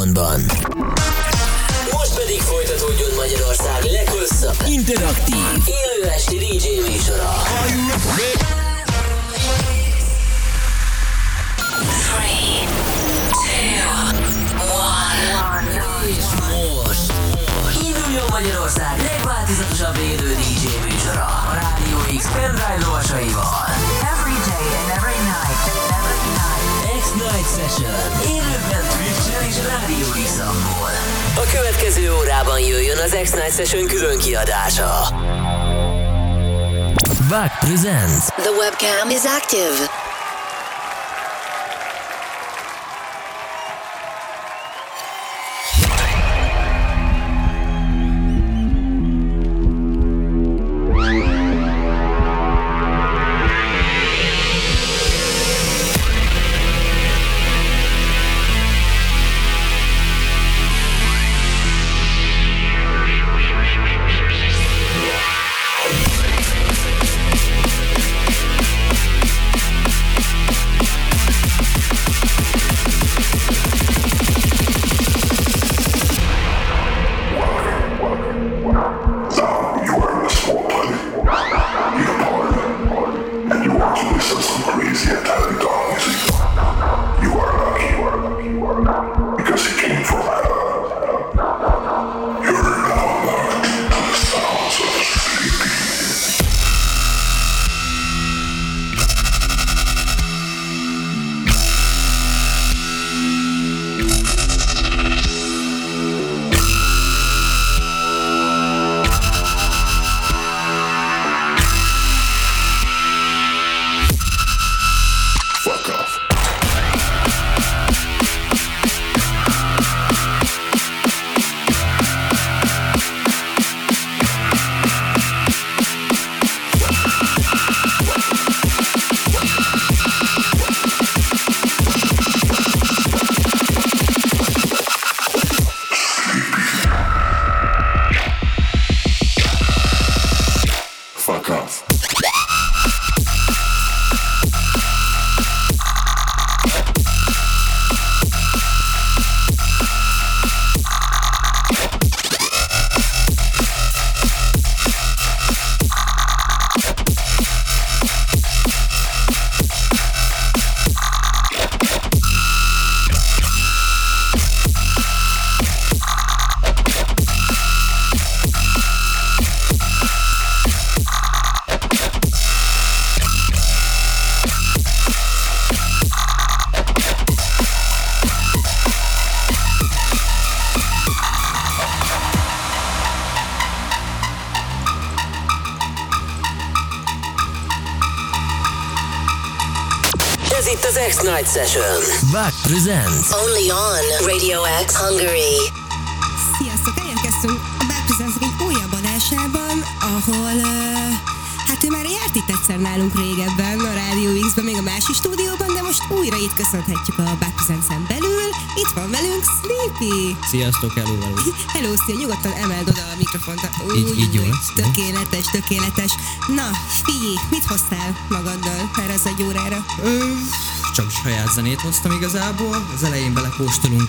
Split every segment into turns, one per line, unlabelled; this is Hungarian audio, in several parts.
időpontban. Most pedig folytatódjon Magyarország leghosszabb, interaktív, élő esti DJ műsora. Three, two, one. Most induljon Magyarország legváltozatosabb élő DJ műsora a Rádió X pendrive lovasaival.
Night.
Session. Élőben Twitch-en és Rádió x A következő órában jöjjön az X-Night Session külön kiadása. Back presents
The webcam is active.
Session. Back presents
Only on Radio X Hungary.
Sziasztok! Elérkeztünk a Baptizánszak egy újabb adásában, ahol uh, hát ő már járt itt egyszer nálunk régebben, a Rádió X-ben, még a másik stúdióban, de most újra itt köszönhetjük a Baptizánszán belül. Itt van velünk Sleepy!
Sziasztok, hello, hello.
Hello, szia, nyugodtan emeld oda a mikrofont.
Így- így jó
úgy,
lesz?
Tökéletes, tökéletes. Na, figyelj, mit hoztál magaddal erre az egy órára?
Ö, csak saját zenét hoztam igazából. Az elején belekóstolunk.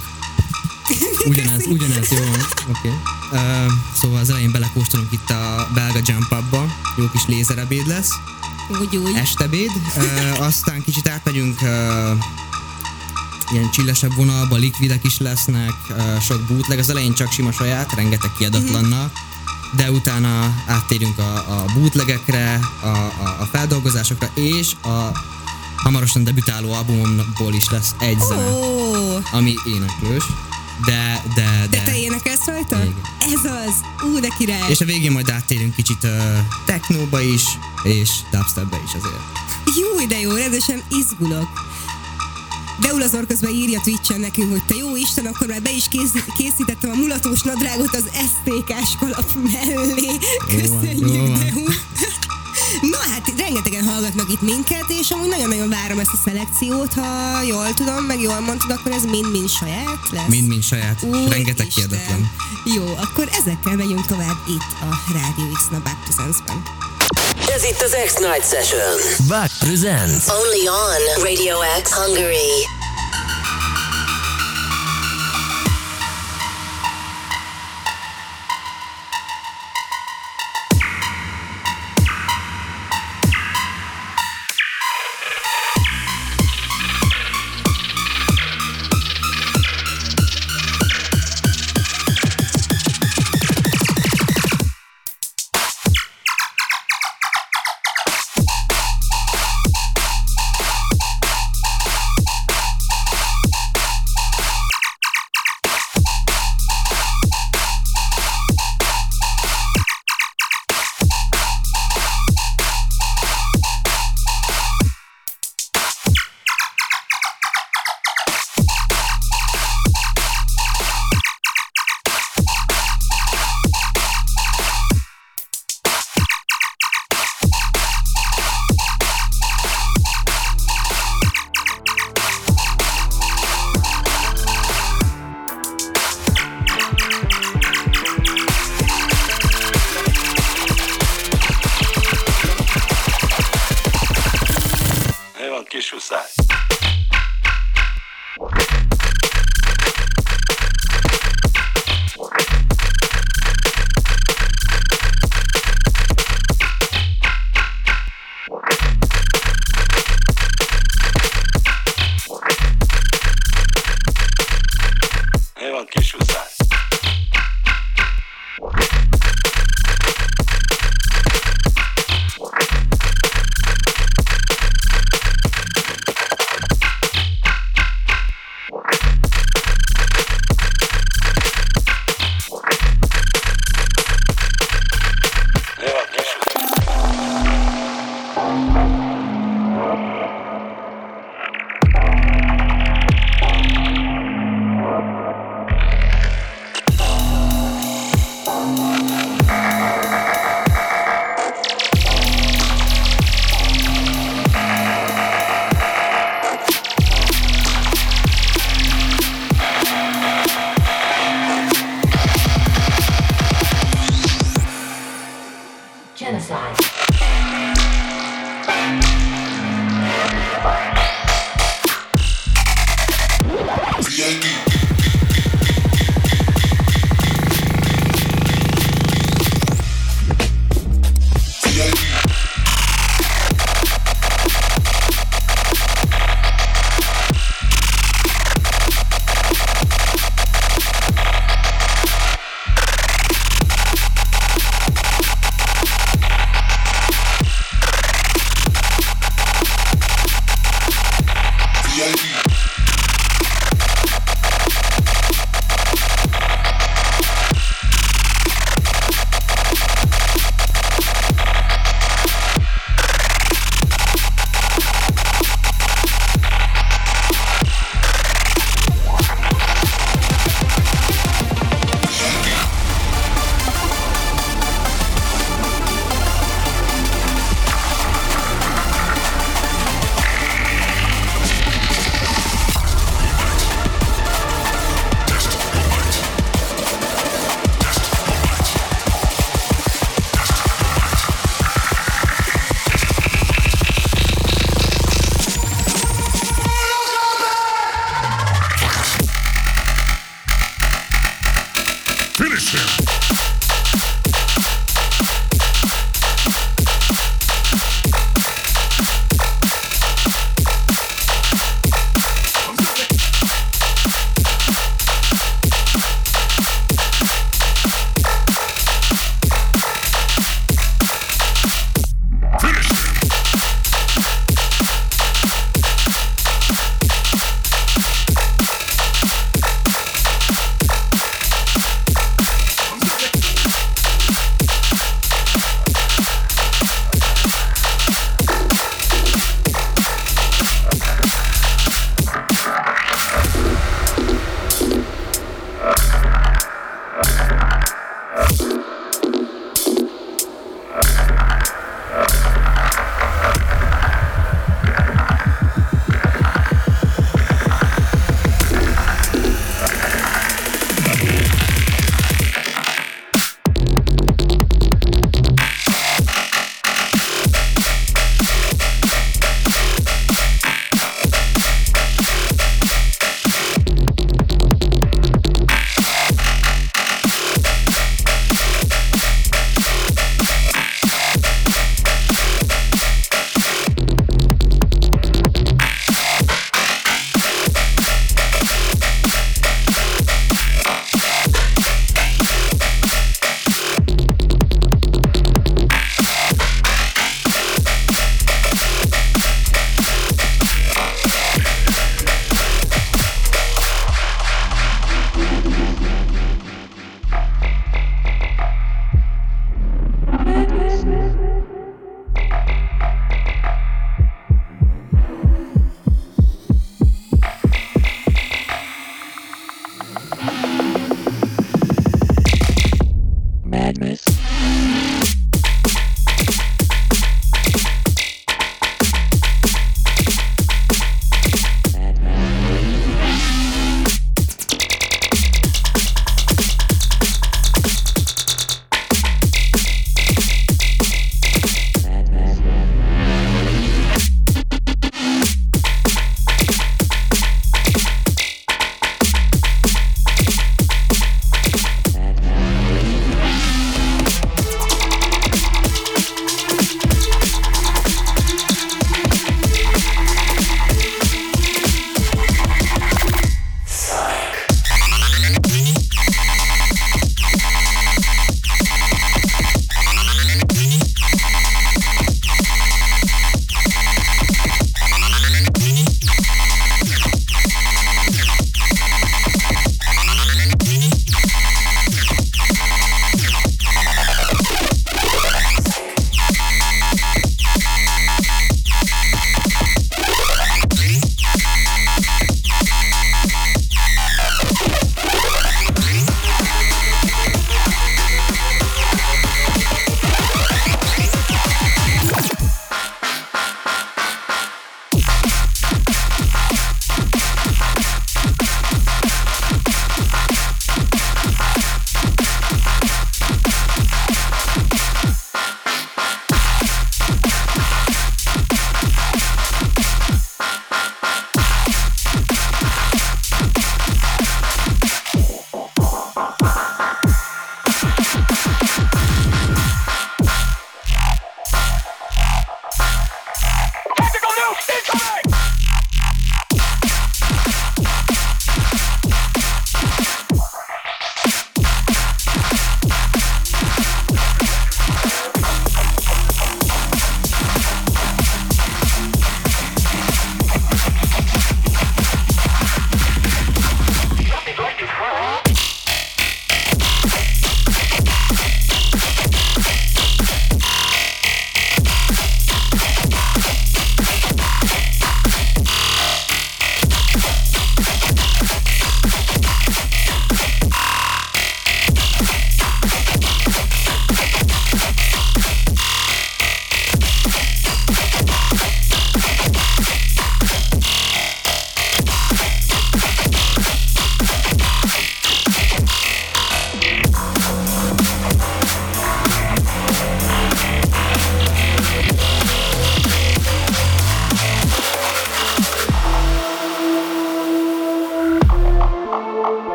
Ugyanez, ugyanez, jó. Oké. Okay. Uh, szóval az elején belekóstolunk itt a belga Jump Up-ba. Jó kis lézerebéd lesz.
Úgy, úgy.
Estebéd. Uh, aztán kicsit átmegyünk uh, ilyen csillesebb vonalba, likvidek is lesznek, uh, sok bootleg. Az elején csak sima saját, rengeteg kiadatlannal. De utána áttérünk a, a bootlegekre, a, a, a feldolgozásokra, és a hamarosan debütáló albumomból is lesz egy zene,
Ó,
ami éneklős. De, de,
de
de.
te énekelsz rajta?
Igen.
Ez az! Ú, de király!
És a végén majd áttérünk kicsit uh, technóba is, és dubstepbe is azért.
Jó, de jó, rendesen izgulok. Deul az közben írja Twitch-en nekünk, hogy te jó Isten, akkor már be is kész, készítettem a mulatós nadrágot az STK-s kalap mellé.
Jó van, jó
Köszönjük,
van.
Deul. Na hát, rengetegen hallgatnak itt minket, és amúgy nagyon-nagyon várom ezt a szelekciót, ha jól tudom, meg jól mondtad, akkor ez mind-mind saját lesz.
Mind-mind saját,
Úristen.
rengeteg kiadatlan.
Jó, akkor ezekkel megyünk tovább itt a Radio X-na Back Presents-ben.
Ez itt az X-Night Session. Back presents
Only on Radio X Hungary.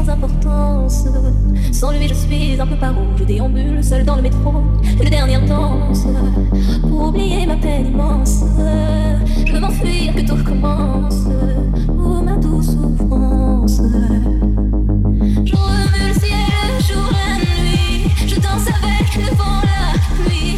Sans importance. Sans lui, je suis un peu paro. Je déambule seul dans le métro, une dernière danse. Pour oublier ma peine immense, je veux m'enfuir, que tout recommence. Oh ma douce souffrance. Je remue le ciel, jour, la nuit. Je danse avec le vent, la pluie.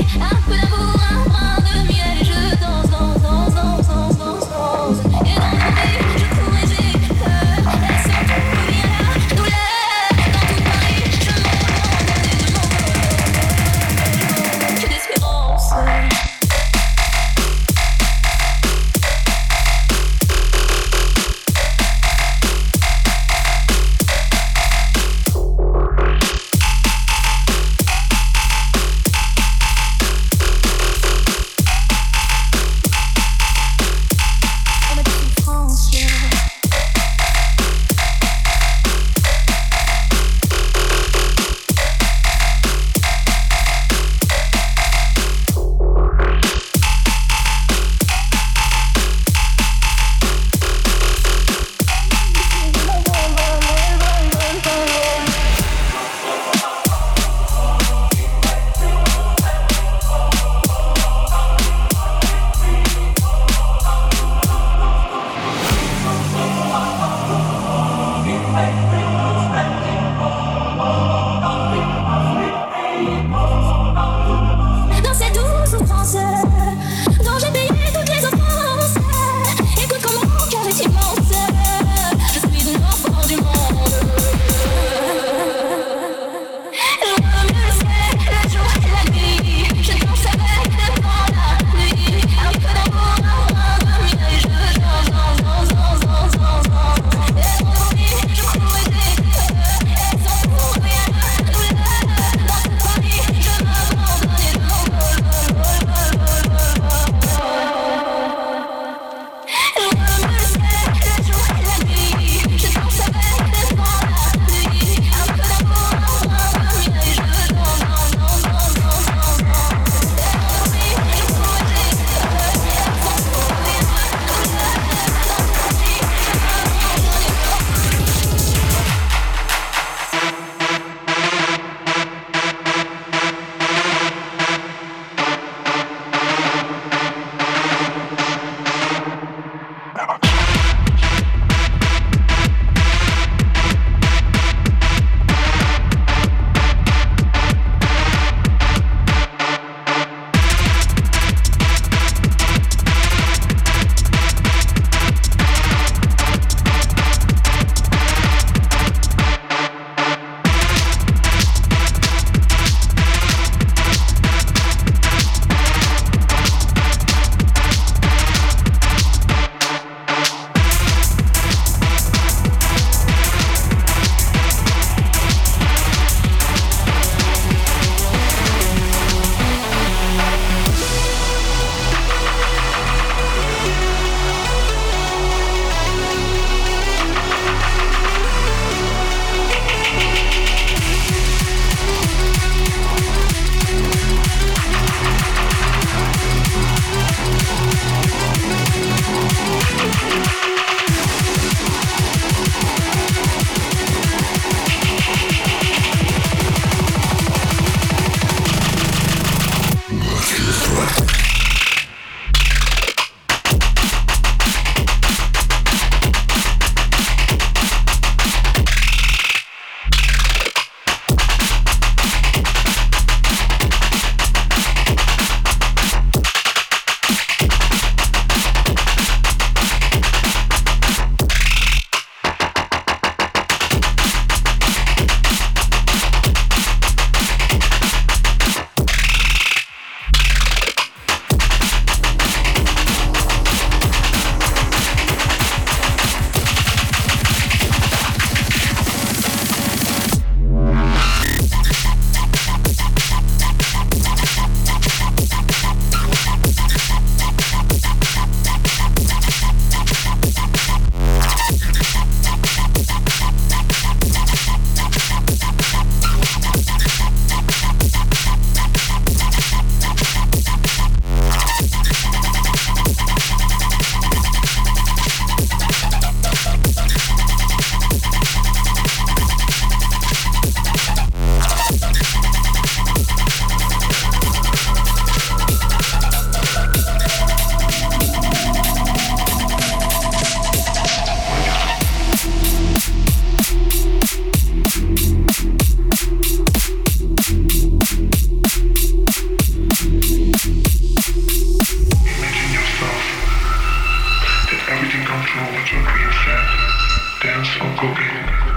Dance for
cocaine.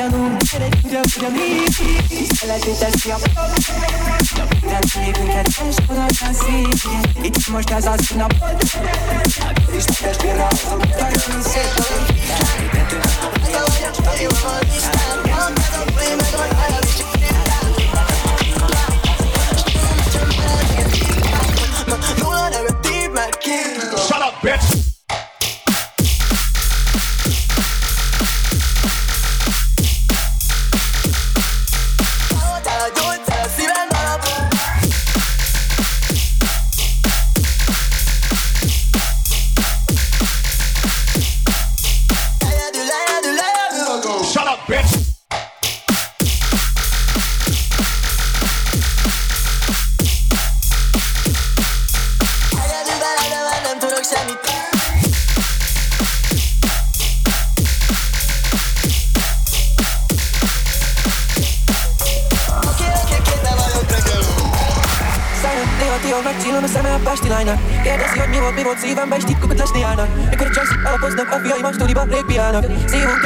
ya no quiere mí. La así. Y
Shut up, bitch!
see who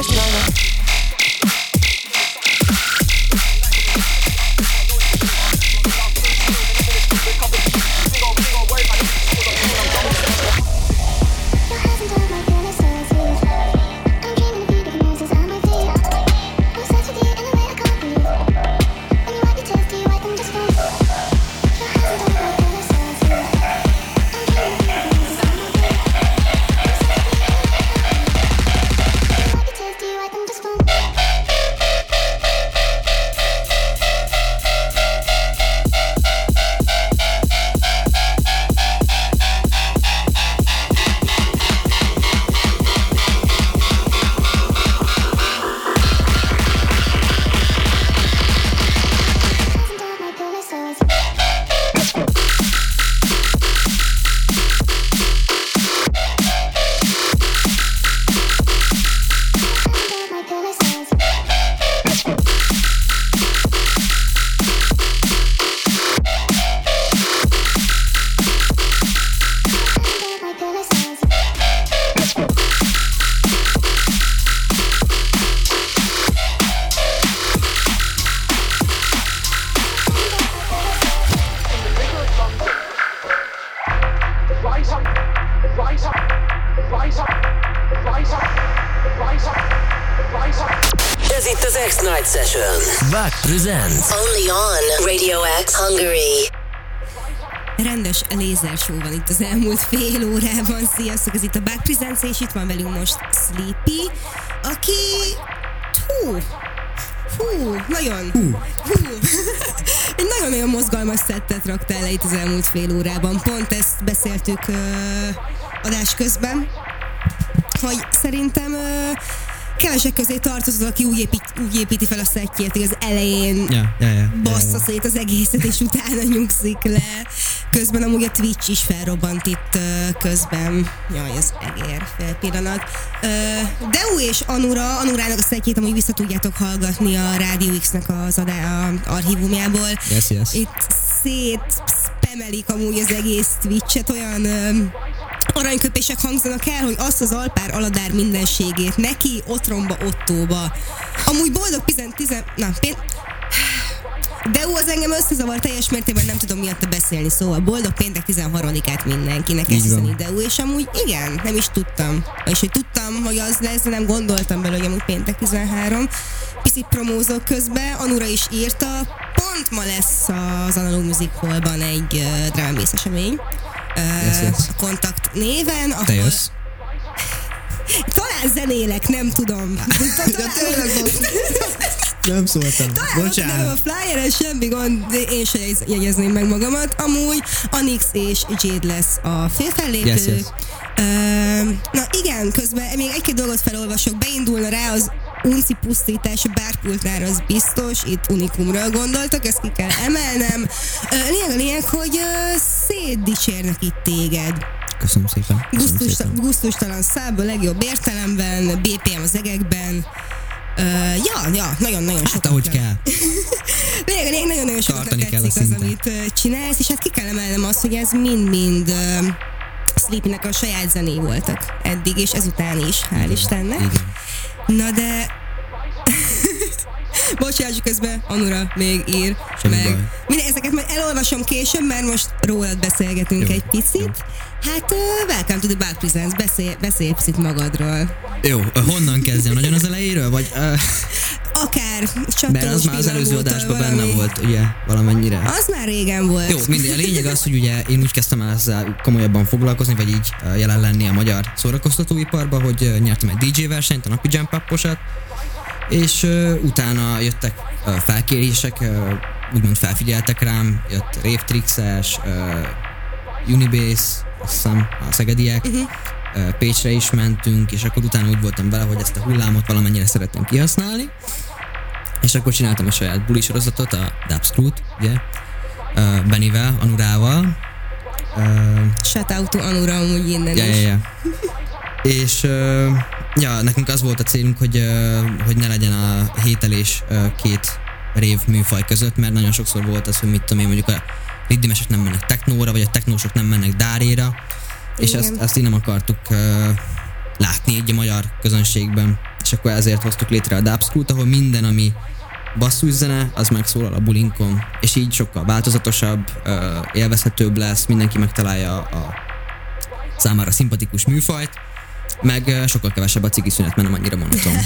professional presents.
Only on Radio X Hungary.
rendes lézer show van itt az elmúlt fél órában. Sziasztok, ez itt a Back Presents, és itt van velünk most Sleepy, aki... Hú, hú, nagyon... Hú. hú. Egy nagyon-nagyon mozgalmas szettet raktál le itt az elmúlt fél órában. Pont ezt beszéltük uh, adás közben, hogy szerintem uh, kevesek közé tartozol, aki úgy, épít, úgy építi fel a szettjét, hogy az elején
Ja, ja, ja.
bassza szét az egészet, és utána nyugszik le. Közben amúgy a Twitch is felrobbant itt közben. Jaj, az egér, fél pillanat. Deu és Anura, Anurának a szettjét amúgy vissza tudjátok hallgatni a Radio X-nek az adá, a archívumjából.
Yes, yes.
Itt szét spamelik amúgy az egész Twitch-et, olyan aranyköpések hangzanak el, hogy azt az alpár aladár mindenségét neki, otromba, ottóba. Amúgy boldog tizen, tizen, na, pén... De ó, az engem összezavar teljes mértékben, nem tudom miatta beszélni, szóval boldog péntek 13-át mindenkinek
van.
hiszem Deu, és amúgy igen, nem is tudtam. És hogy tudtam, hogy az lesz, de nem gondoltam bele, hogy amúgy péntek 13. Picit promózok közben, Anura is írta, pont ma lesz az Analog Music Hallban egy uh, bass esemény.
Yes, yes.
Kontakt néven, ahol
Te jössz?
talán zenélek, nem tudom. Talán,
Nem szóltam.
talán ott nem a flyeren semmi gond, de én se jegy- jegyezném meg magamat. Amúgy Anix és Jade lesz a félfellépő.
Yes, yes.
Na igen, közben még egy-két dolgot felolvasok. Beindulna rá az unci pusztítás a bárpultnál, az biztos, itt unikumra gondoltak, ezt ki kell emelnem. Lényeg a lényeg, hogy szétdicsérnek itt téged.
Köszönöm szépen. Köszönöm
Gusztus,
szépen.
gusztustalan száb a legjobb értelemben, BPM az egekben. Uh, ja, ja, nagyon-nagyon
Hát
sokat.
ahogy kell.
Lényeg, lényeg, nagyon-nagyon sokat
Tartani kell a
tetszik az,
szintet.
amit csinálsz, és hát ki kell emelnem azt, hogy ez mind-mind uh, Sleepynek a saját zené voltak eddig, és ezután is, hál' Istennek.
Igen.
Na de... Bocsássuk közben, Anura még ír,
Semmi
meg
baj.
minden, ezeket majd elolvasom később, mert most rólad beszélgetünk
Jó,
egy picit.
jó.
Hát, uh, welcome to the Back Presents, beszélj, beszélj picit magadról.
Jó, honnan kezdjem? Nagyon az elejéről? Vagy, uh,
Akár csak
mert az már az előző adásban benne volt, ugye, valamennyire.
Az már régen volt.
Jó, mindegy. A lényeg az, hogy ugye én úgy kezdtem el ezzel komolyabban foglalkozni, vagy így jelen lenni a magyar szórakoztatóiparba, hogy nyertem egy DJ versenyt, a napi jump és uh, utána jöttek uh, felkérések, uh, úgymond felfigyeltek rám, jött Rave Trixes, uh, Unibase, azt hiszem, a szegediek, uh-huh. uh, Pécsre is mentünk, és akkor utána úgy voltam vele, hogy ezt a hullámot valamennyire szeretném kihasználni, és akkor csináltam a saját buli sorozatot, a Dubscrew-t, ugye, uh, Benivel, Anurával. Uh,
Shout out to Anura amúgy innen
ja,
is.
ja, ja. És uh, ja, nekünk az volt a célunk, hogy, hogy ne legyen a hételés két rév műfaj között, mert nagyon sokszor volt az, hogy mit tudom én, mondjuk a riddimesek nem mennek technóra, vagy a technósok nem mennek dáréra, és
Igen.
ezt, ezt így nem akartuk uh, látni egy a magyar közönségben, és akkor ezért hoztuk létre a Dubscrew-t, ahol minden, ami basszúszene, az megszólal a bulinkon, és így sokkal változatosabb, uh, élvezhetőbb lesz, mindenki megtalálja a számára szimpatikus műfajt, meg sokkal kevesebb a cigi szünet, mert nem annyira monoton.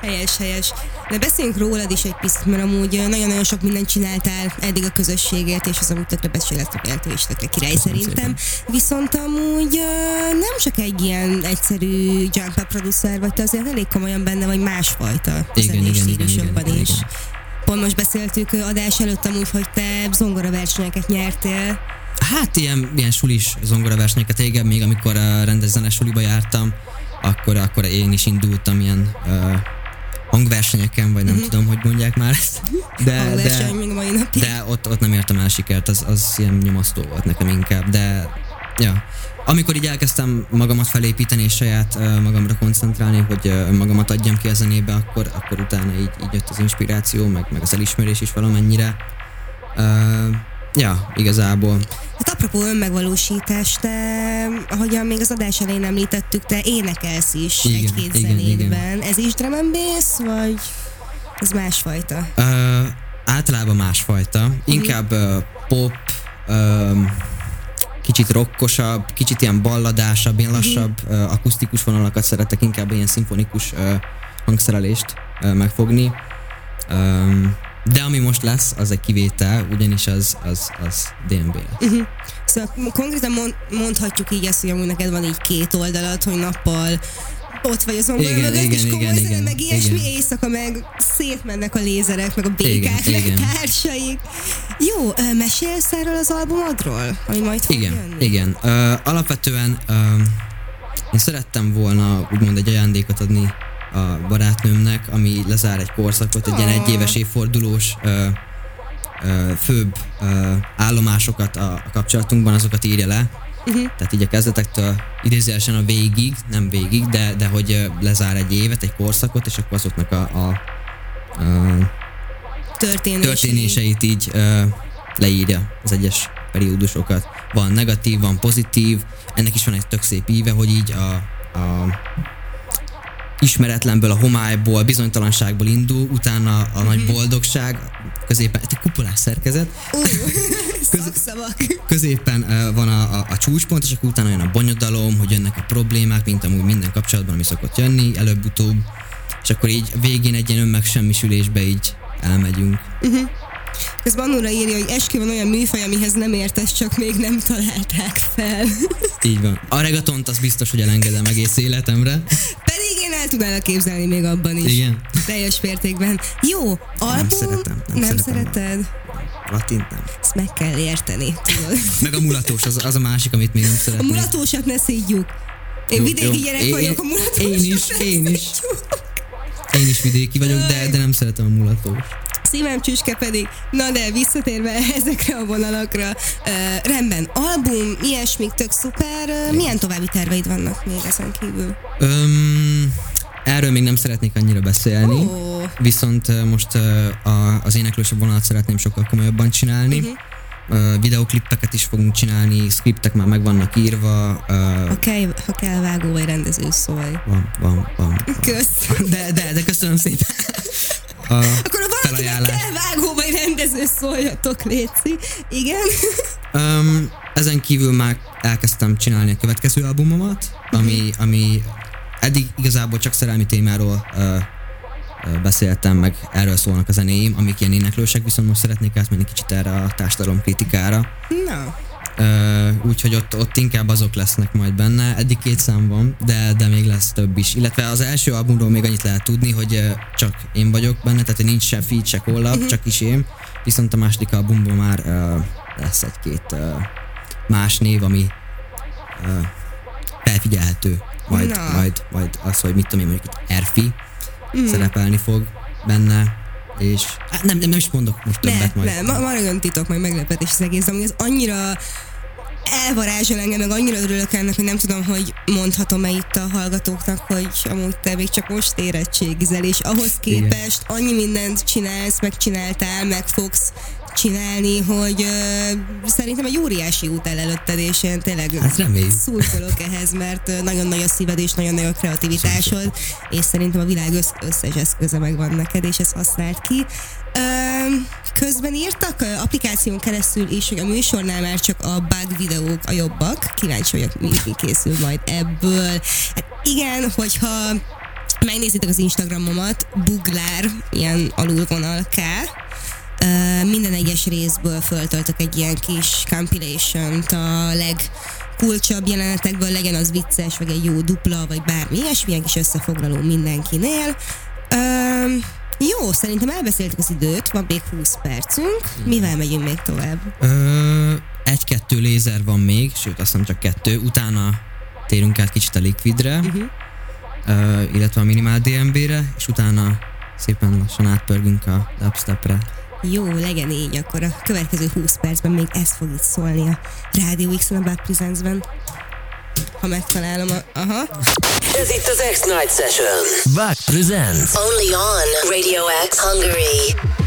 Helyes, helyes. De beszéljünk rólad is egy picit, mert amúgy nagyon-nagyon sok mindent csináltál eddig a közösségért, és az amúgy tökre becsületek és tökre király szerintem. Viszont amúgy nem csak egy ilyen egyszerű jump up producer vagy, te azért elég komolyan benne vagy másfajta
Igen, igen, igen,
stílusokban
igen,
is.
igen.
Pont most beszéltük adás előtt amúgy, hogy te zongora versenyeket nyertél.
Hát ilyen, ilyen sulis zongora versenyeket régen, még amikor uh, rendes zenes suliba jártam, akkor, akkor én is indultam ilyen uh, hangversenyeken, vagy nem tudom, hogy mondják már ezt. De, de,
még mai napig.
de ott, ott nem értem el sikert, az, az ilyen nyomasztó volt nekem inkább, de ja. Amikor így elkezdtem magamat felépíteni és saját uh, magamra koncentrálni, hogy uh, magamat adjam ki a zenébe, akkor, akkor utána így, így jött az inspiráció, meg, meg az elismerés is valamennyire. Uh, ja, igazából.
Hát apropó önmegvalósítás, te, ahogyan még az adás elején említettük, te énekelsz is
Igen,
egy-két
igen,
zenédben. Ez is drum and bass, vagy ez másfajta?
Uh, általában másfajta. Inkább uh, pop, um, kicsit rockosabb, kicsit ilyen balladásabb, ilyen lassabb uh, akusztikus vonalakat szeretek, inkább ilyen szimfonikus uh, hangszerelést ö, megfogni. Öm, de ami most lesz, az egy kivétel, ugyanis az, az, az DNB lesz.
Uh-huh. Szóval konkrétan mond, mondhatjuk így ezt, hogy amúgy neked van így két oldalat, hogy nappal ott vagy az
Igen,
mögött,
igen,
és komoly
igen,
zene, meg ilyesmi,
igen.
éjszaka meg szétmennek a lézerek, meg a békák,
Igen,
meg
igen.
társaik. Jó, mesélsz erről az albumodról, ami majd fog
Igen,
jönni?
igen. Ö, alapvetően ö, én szerettem volna úgymond egy ajándékot adni a barátnőmnek, ami lezár egy korszakot, egy ilyen
Ah.
egyéves évfordulós ö, ö, főbb ö, állomásokat a, a kapcsolatunkban, azokat írja le.
Uh-huh.
Tehát így a kezdetektől idézőjelesen a végig, nem végig, de, de hogy lezár egy évet, egy korszakot, és akkor azoknak a, a, a
Történései.
történéseit így ö, leírja az egyes periódusokat. Van negatív, van pozitív, ennek is van egy tök szép íve, hogy így a, a ismeretlenből, a homályból, bizonytalanságból indul, utána a nagy boldogság, középen, egy kupolás szerkezet, középen van a, a, a csúcspont, és akkor utána jön a bonyodalom, hogy jönnek a problémák, mint amúgy minden kapcsolatban, ami szokott jönni, előbb-utóbb, és akkor így végén egy ilyen önmegsemmisülésbe így elmegyünk.
Uh-huh. Közben Annura írja, hogy eskü van olyan műfaj, amihez nem értesz, csak még nem találták fel.
Így van. A regatont az biztos, hogy elengedem egész életemre.
Pedig én el tudnálok képzelni még abban is.
Igen.
Teljes mértékben. Jó, album...
szeretem, nem
nem
szeretem.
szereted?
Latint nem.
Ezt meg kell érteni, tudod.
Meg a mulatós, az, az a másik, amit még nem
A
szeretnék.
mulatósat ne szídjuk. Én
Jó,
vidéki
jó.
gyerek
Én-
vagyok, a mulatósat
én is,
ne
én is.
szídjuk.
Én is vidéki vagyok, de, de nem szeretem a mulatós.
Szívem csüske pedig, na de visszatérve ezekre a vonalakra, uh, rendben, album, ilyesmik, tök szuper, uh, milyen további terveid vannak még ezen kívül?
Öm, erről még nem szeretnék annyira beszélni,
Ó.
viszont most ö, a, az éneklősebb vonalat szeretném sokkal komolyabban csinálni. Uh-huh. Videoklipeket is fogunk csinálni, skriptek már meg vannak írva.
Ha kell, ha kell vágó vagy rendező, szólj.
van, van, van.
Kösz.
De, de, de köszönöm szépen. A
Akkor ha valakinek kell vágó vagy rendező, szóljatok, Léci. Igen.
Um, ezen kívül már elkezdtem csinálni a következő albumomat, ami, ami eddig igazából csak szerelmi témáról ö, beszéltem, meg erről szólnak a zenéim, amik ilyen éneklősek, viszont most szeretnék átmenni kicsit erre a társadalomkritikára.
Na,
Ö, úgyhogy ott, ott inkább azok lesznek majd benne. Eddig két szám van, de, de még lesz több is. Illetve az első albumról még annyit lehet tudni, hogy csak én vagyok benne, tehát nincs se feed, se collab,
Mhm.
csak is én. Viszont a második albumban már ö, lesz egy-két ö, más név, ami ö, felfigyelhető. Majd,
Na.
majd, majd az, hogy mit tudom én, mondjuk itt Erfi
Mm.
szerepelni fog benne, és hát nem, nem, nem is mondok most
ne,
többet majd.
ne, ma, maradjon titok, majd meglepetés az egész, amúgy ez annyira elvarázsol engem, meg annyira örülök ennek, hogy nem tudom, hogy mondhatom-e itt a hallgatóknak, hogy amúgy te még csak most érettségizel, és ahhoz képest annyi mindent csinálsz, megcsináltál, meg fogsz csinálni, hogy ö, szerintem egy óriási út el előtted, és én tényleg
Hát
szurkolok ehhez, mert nagyon nagy a szíved, és nagyon nagy a kreativitásod, és szerintem a világ össz- összes eszköze megvan neked, és ezt használt ki. Ö, közben írtak applikáción keresztül is, hogy a műsornál már csak a bug videók a jobbak. Kíváncsi vagyok, mi készül majd ebből. Hát igen, hogyha megnézitek az Instagramomat, buglár, ilyen alulvonal K, minden egyes részből föltöltök egy ilyen kis compilation a legkulcsabb jelenetekből, legyen az vicces, vagy egy jó dupla, vagy bármi ilyesmi, ilyen kis összefoglaló mindenkinél. Ö, jó, szerintem elbeszéltük az időt, van még 20 percünk. Mivel megyünk még tovább?
Ö, egy-kettő lézer van még, sőt azt hiszem csak kettő, utána térünk át kicsit a Liquidre, uh-huh. ö, illetve a Minimal DMB-re, és utána szépen lassan átpörgünk a dubstepre.
Jó, legyen így, akkor a következő 20 percben még ez fog itt szólni a Radio X-en a Back Presents-ben. Ha megtalálom a... Aha.
Ez itt az X-Night Session. Back Presents.
Only on Radio X Hungary.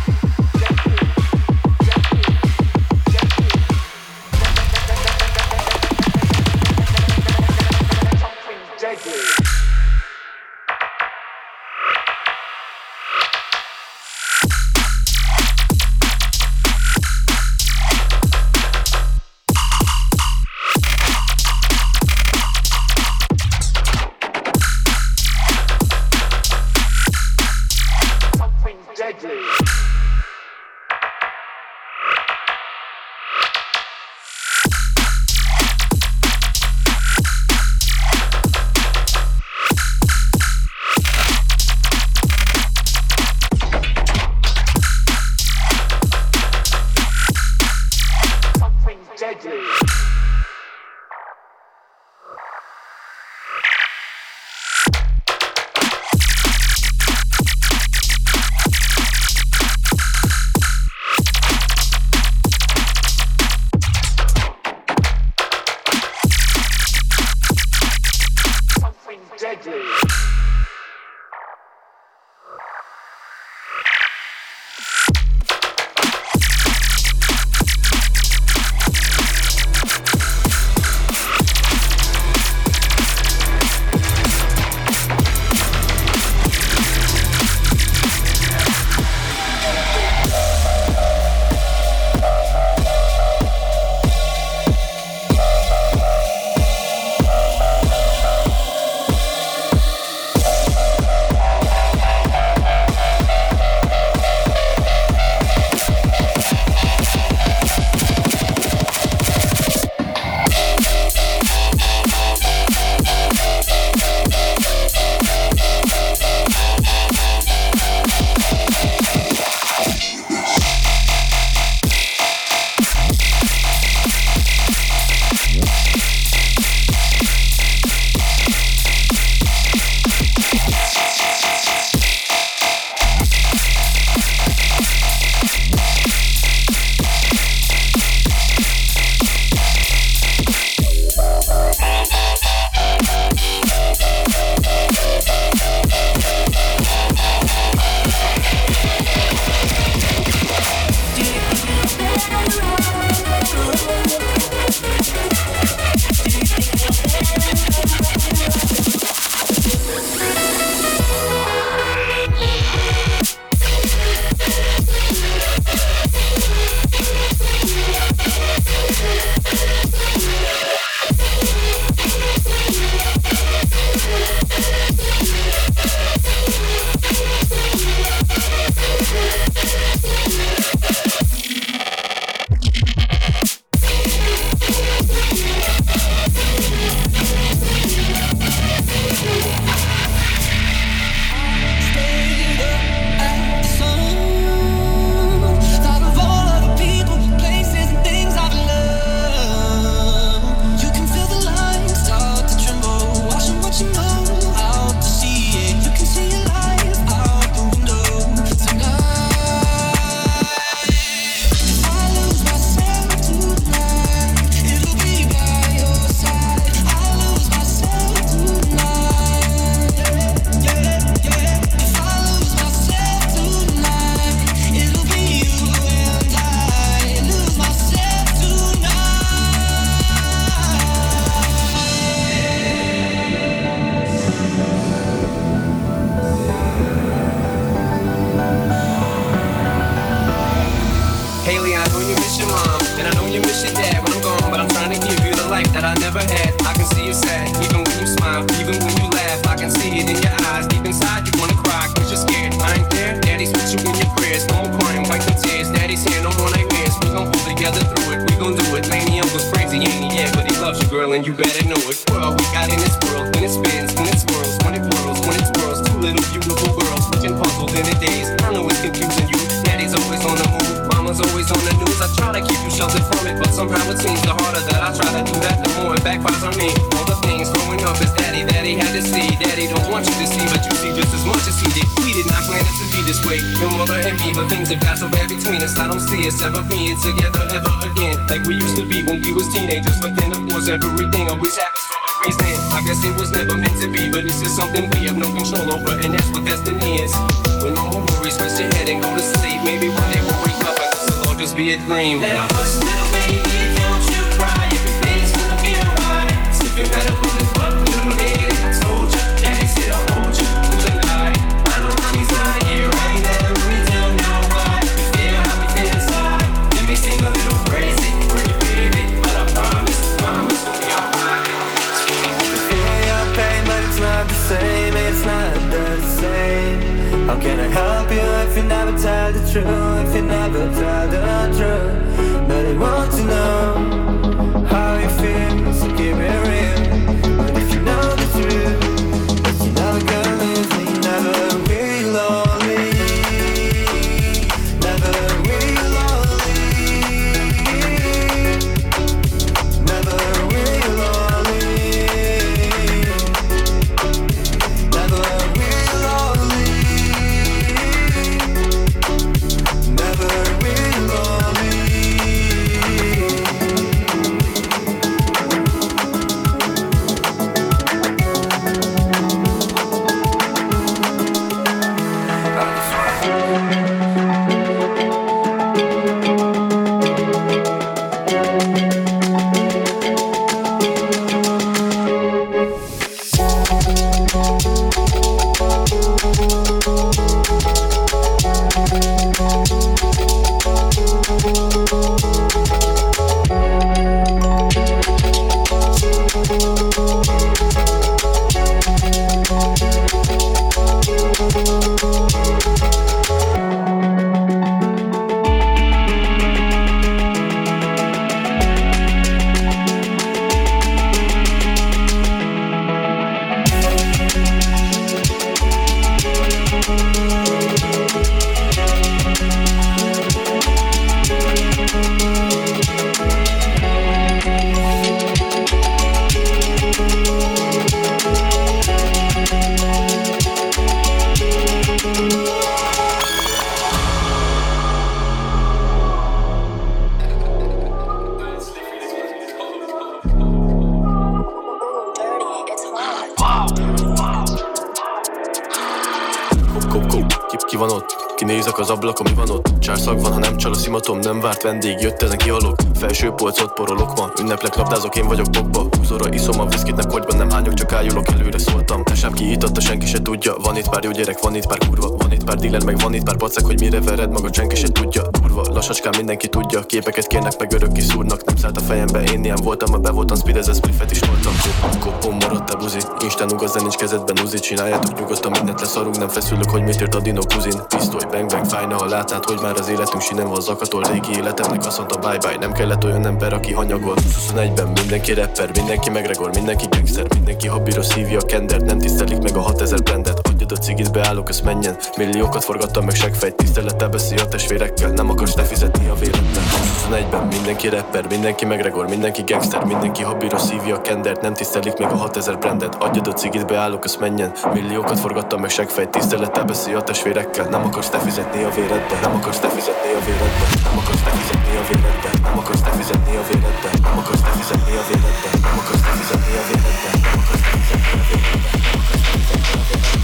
Az ablakon, mi van ott? Csárszag van, ha nem csal a szimatom, nem várt vendég, jött ezen kihalok. Felső polcot porolok ma, ünneplek, labdázok, én vagyok bokba Húzóra iszom a viszkit, nem kogyban nem hányok, csak ájulok, előre szóltam. Tesám kiította, senki se tudja, van itt pár jó gyerek, van itt pár kurva. Van itt pár dealer, meg van itt pár pacek, hogy mire vered magad, senki se tudja. Kurva, lassacskán mindenki tudja, képeket kérnek, meg örökké szúrnak. Nem szállt a fejembe, én ilyen voltam, ha be voltam, speed ez is voltam. Kopom maradt a buzi, Instán ugaz, de nincs kezedben uzi. Csináljátok nyugodtan, mindent leszarunk, nem feszülök, hogy mit írt a dino kuzin. Pisztoly, bang bang, fájna, ha látnád, hogy már az életünk sinem van zakatol Régi életemnek azt mondta bye bye, nem kellett olyan ember, aki hanyagol 21-ben mindenki rapper, mindenki megregor, mindenki gangster Mindenki hobbira szívja a kendert, nem tisztelik meg a 6000 brendet. Adjad a cigit, beállok, ez menjen. Milliókat forgattam meg seggfejt, tisztelettel beszél a testvérekkel. Nem akarsz te fizetni a véredben 21-ben mindenki rapper, mindenki megregor, mindenki gangster Mindenki hobbira szívja a kendert, nem tisztelik meg a 6000 brendet. Adjad a cigit, beállok, ez menjen. Milliókat forgattam meg seggfejt, tisztelettel beszél a testvérekkel. Nem akarsz te fizetni a véredben, nem akarsz te fizetni a véredben Nem akarsz te fizetni a véredben, nem akarsz te fizetni a véredben Nem akarsz te fizetni a véredben, nem akarsz te fizetni a véredben Nem akarsz te fizetni a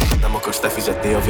véredben Nem akarsz te fizetni a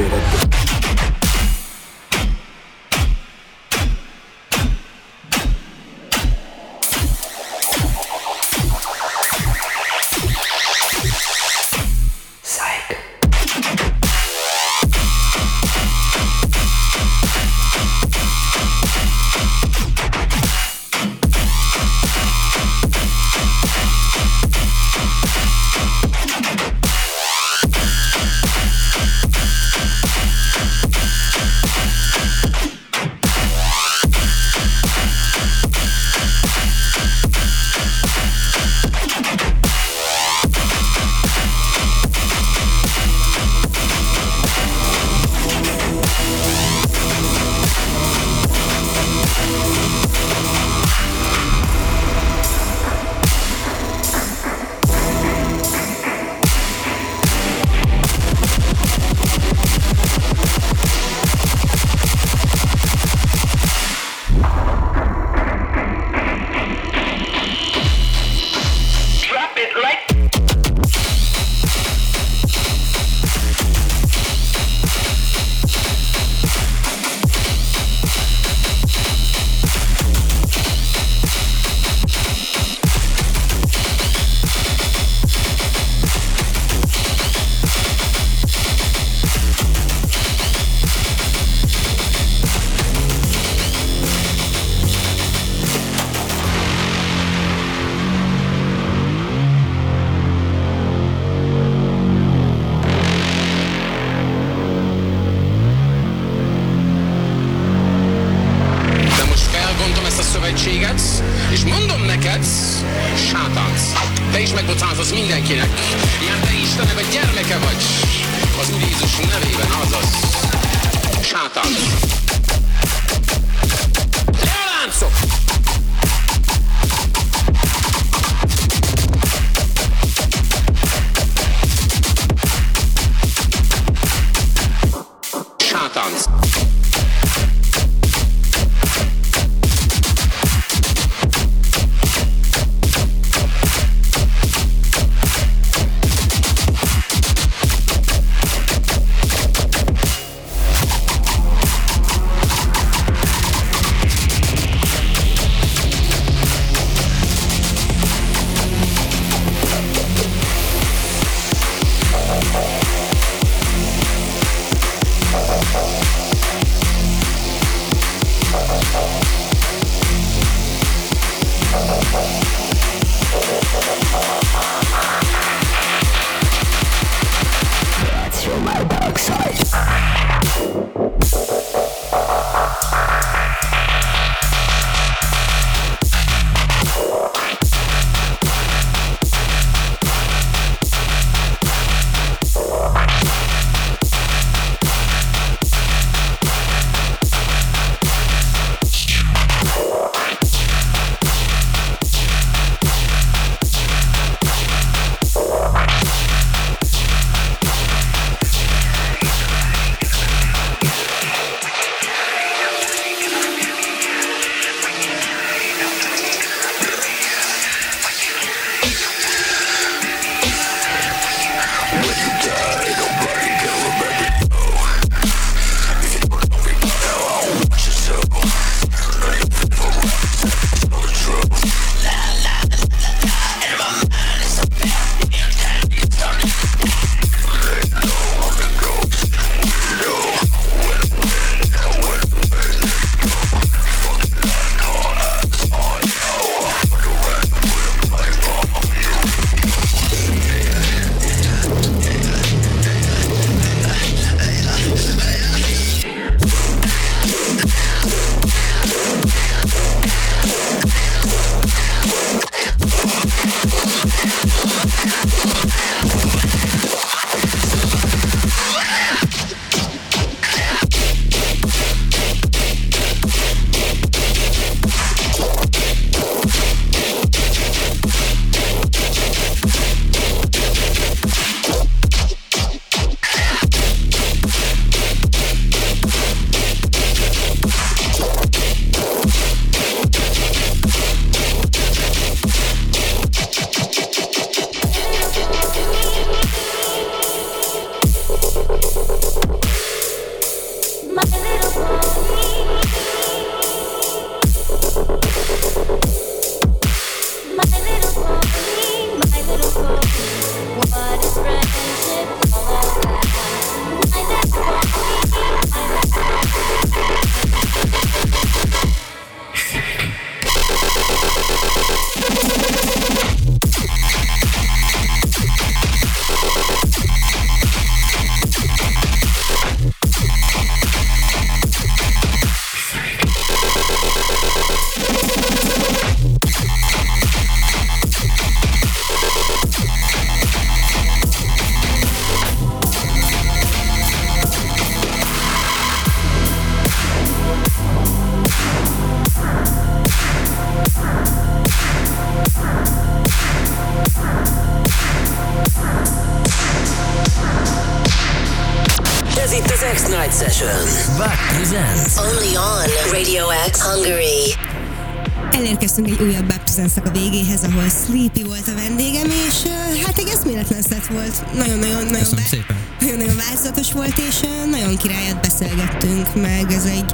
változatos volt, és eh, nagyon királyat beszélgettünk meg. Ez egy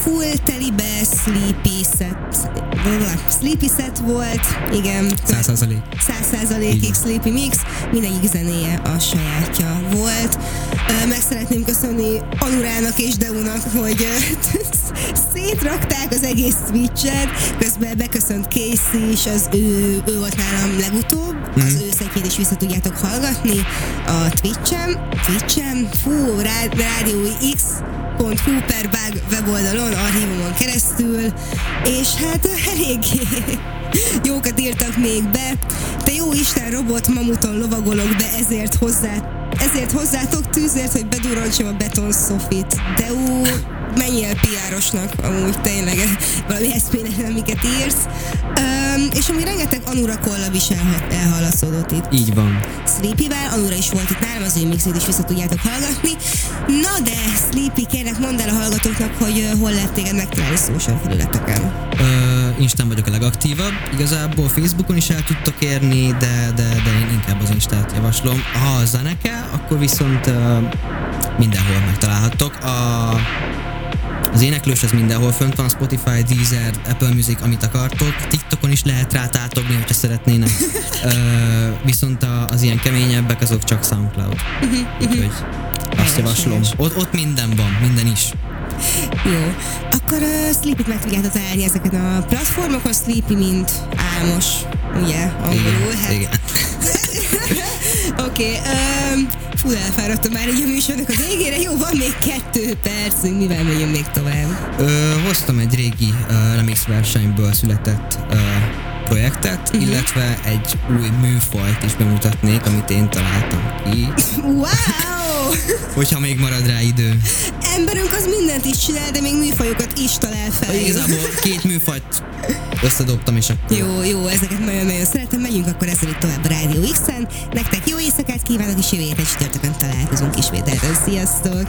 full telibe sleepy set, sleepy set volt, igen.
100%.
100%-ig sleepy mix, mindegyik zenéje a sajátja volt. Eh, meg szeretném köszönni Anurának és Deunak, hogy eh, szétrakták az egész Switch-et, közben beköszönt Casey is, az ő, ő volt nálam legutóbb, mm. az mhm. ő szekét is vissza tudjátok hallgatni a Twitch-en, Twitch-en, fú, rád, Rádió X, .hu per bug weboldalon, archívumon keresztül, és hát eléggé jókat írtak még be. Te jó Isten robot mamuton lovagolok be, ezért hozzá ezért hozzátok tűzért, hogy bedurrantsam a beton szofit. De ú, menjél piárosnak, amúgy tényleg valami eszméletlen, amiket írsz. Um, és ami rengeteg Anura kollab is el, itt.
Így van.
Sleepy-vel, Anura is volt itt nálam, az ő mixét is vissza tudjátok hallgatni. Na de, Sleepy, kérlek mondd el a hallgatóknak, hogy hol lehet téged megtalálni social felületeken.
Uh, Instán vagyok a legaktívabb. Igazából Facebookon is el tudtok érni, de, de, de én inkább az Instát javaslom. Ha a zene kell, akkor viszont uh, mindenhol megtalálhattok. A az éneklős az mindenhol fönt van, Spotify, Deezer, Apple Music, amit akartok. TikTokon is lehet rá tátogni, hogyha szeretnének. uh, viszont a, az ilyen keményebbek, azok csak Soundcloud. Úgyhogy azt javaslom. Ott, ott minden van, minden is.
Jó, akkor uh, Sleepy-t meg tudjátok találni ezeken a platformokon, Sleepy, mint álmos, ugye, angolul. Hát.
Igen.
Oké, okay, um, fú, elfáradtam már így a műsornak a végére. Jó, van még kettő percünk, mivel megyünk még tovább?
Ö, hoztam egy régi uh, remix versenyből született uh, projektet, uh-huh. illetve egy új műfajt is bemutatnék, amit én találtam ki.
Wow!
Hogyha még marad rá idő.
Emberünk az mindent is csinál, de még műfajokat is talál fel.
Igazából két műfajt összedobtam, és akkor...
Jó, jó, ezeket nagyon-nagyon szeretem. Megyünk akkor ezzel itt tovább a Rádió X-en. Nektek jó éjszakát kívánok, és jövő héten csütörtökön találkozunk ismételten. Sziasztok!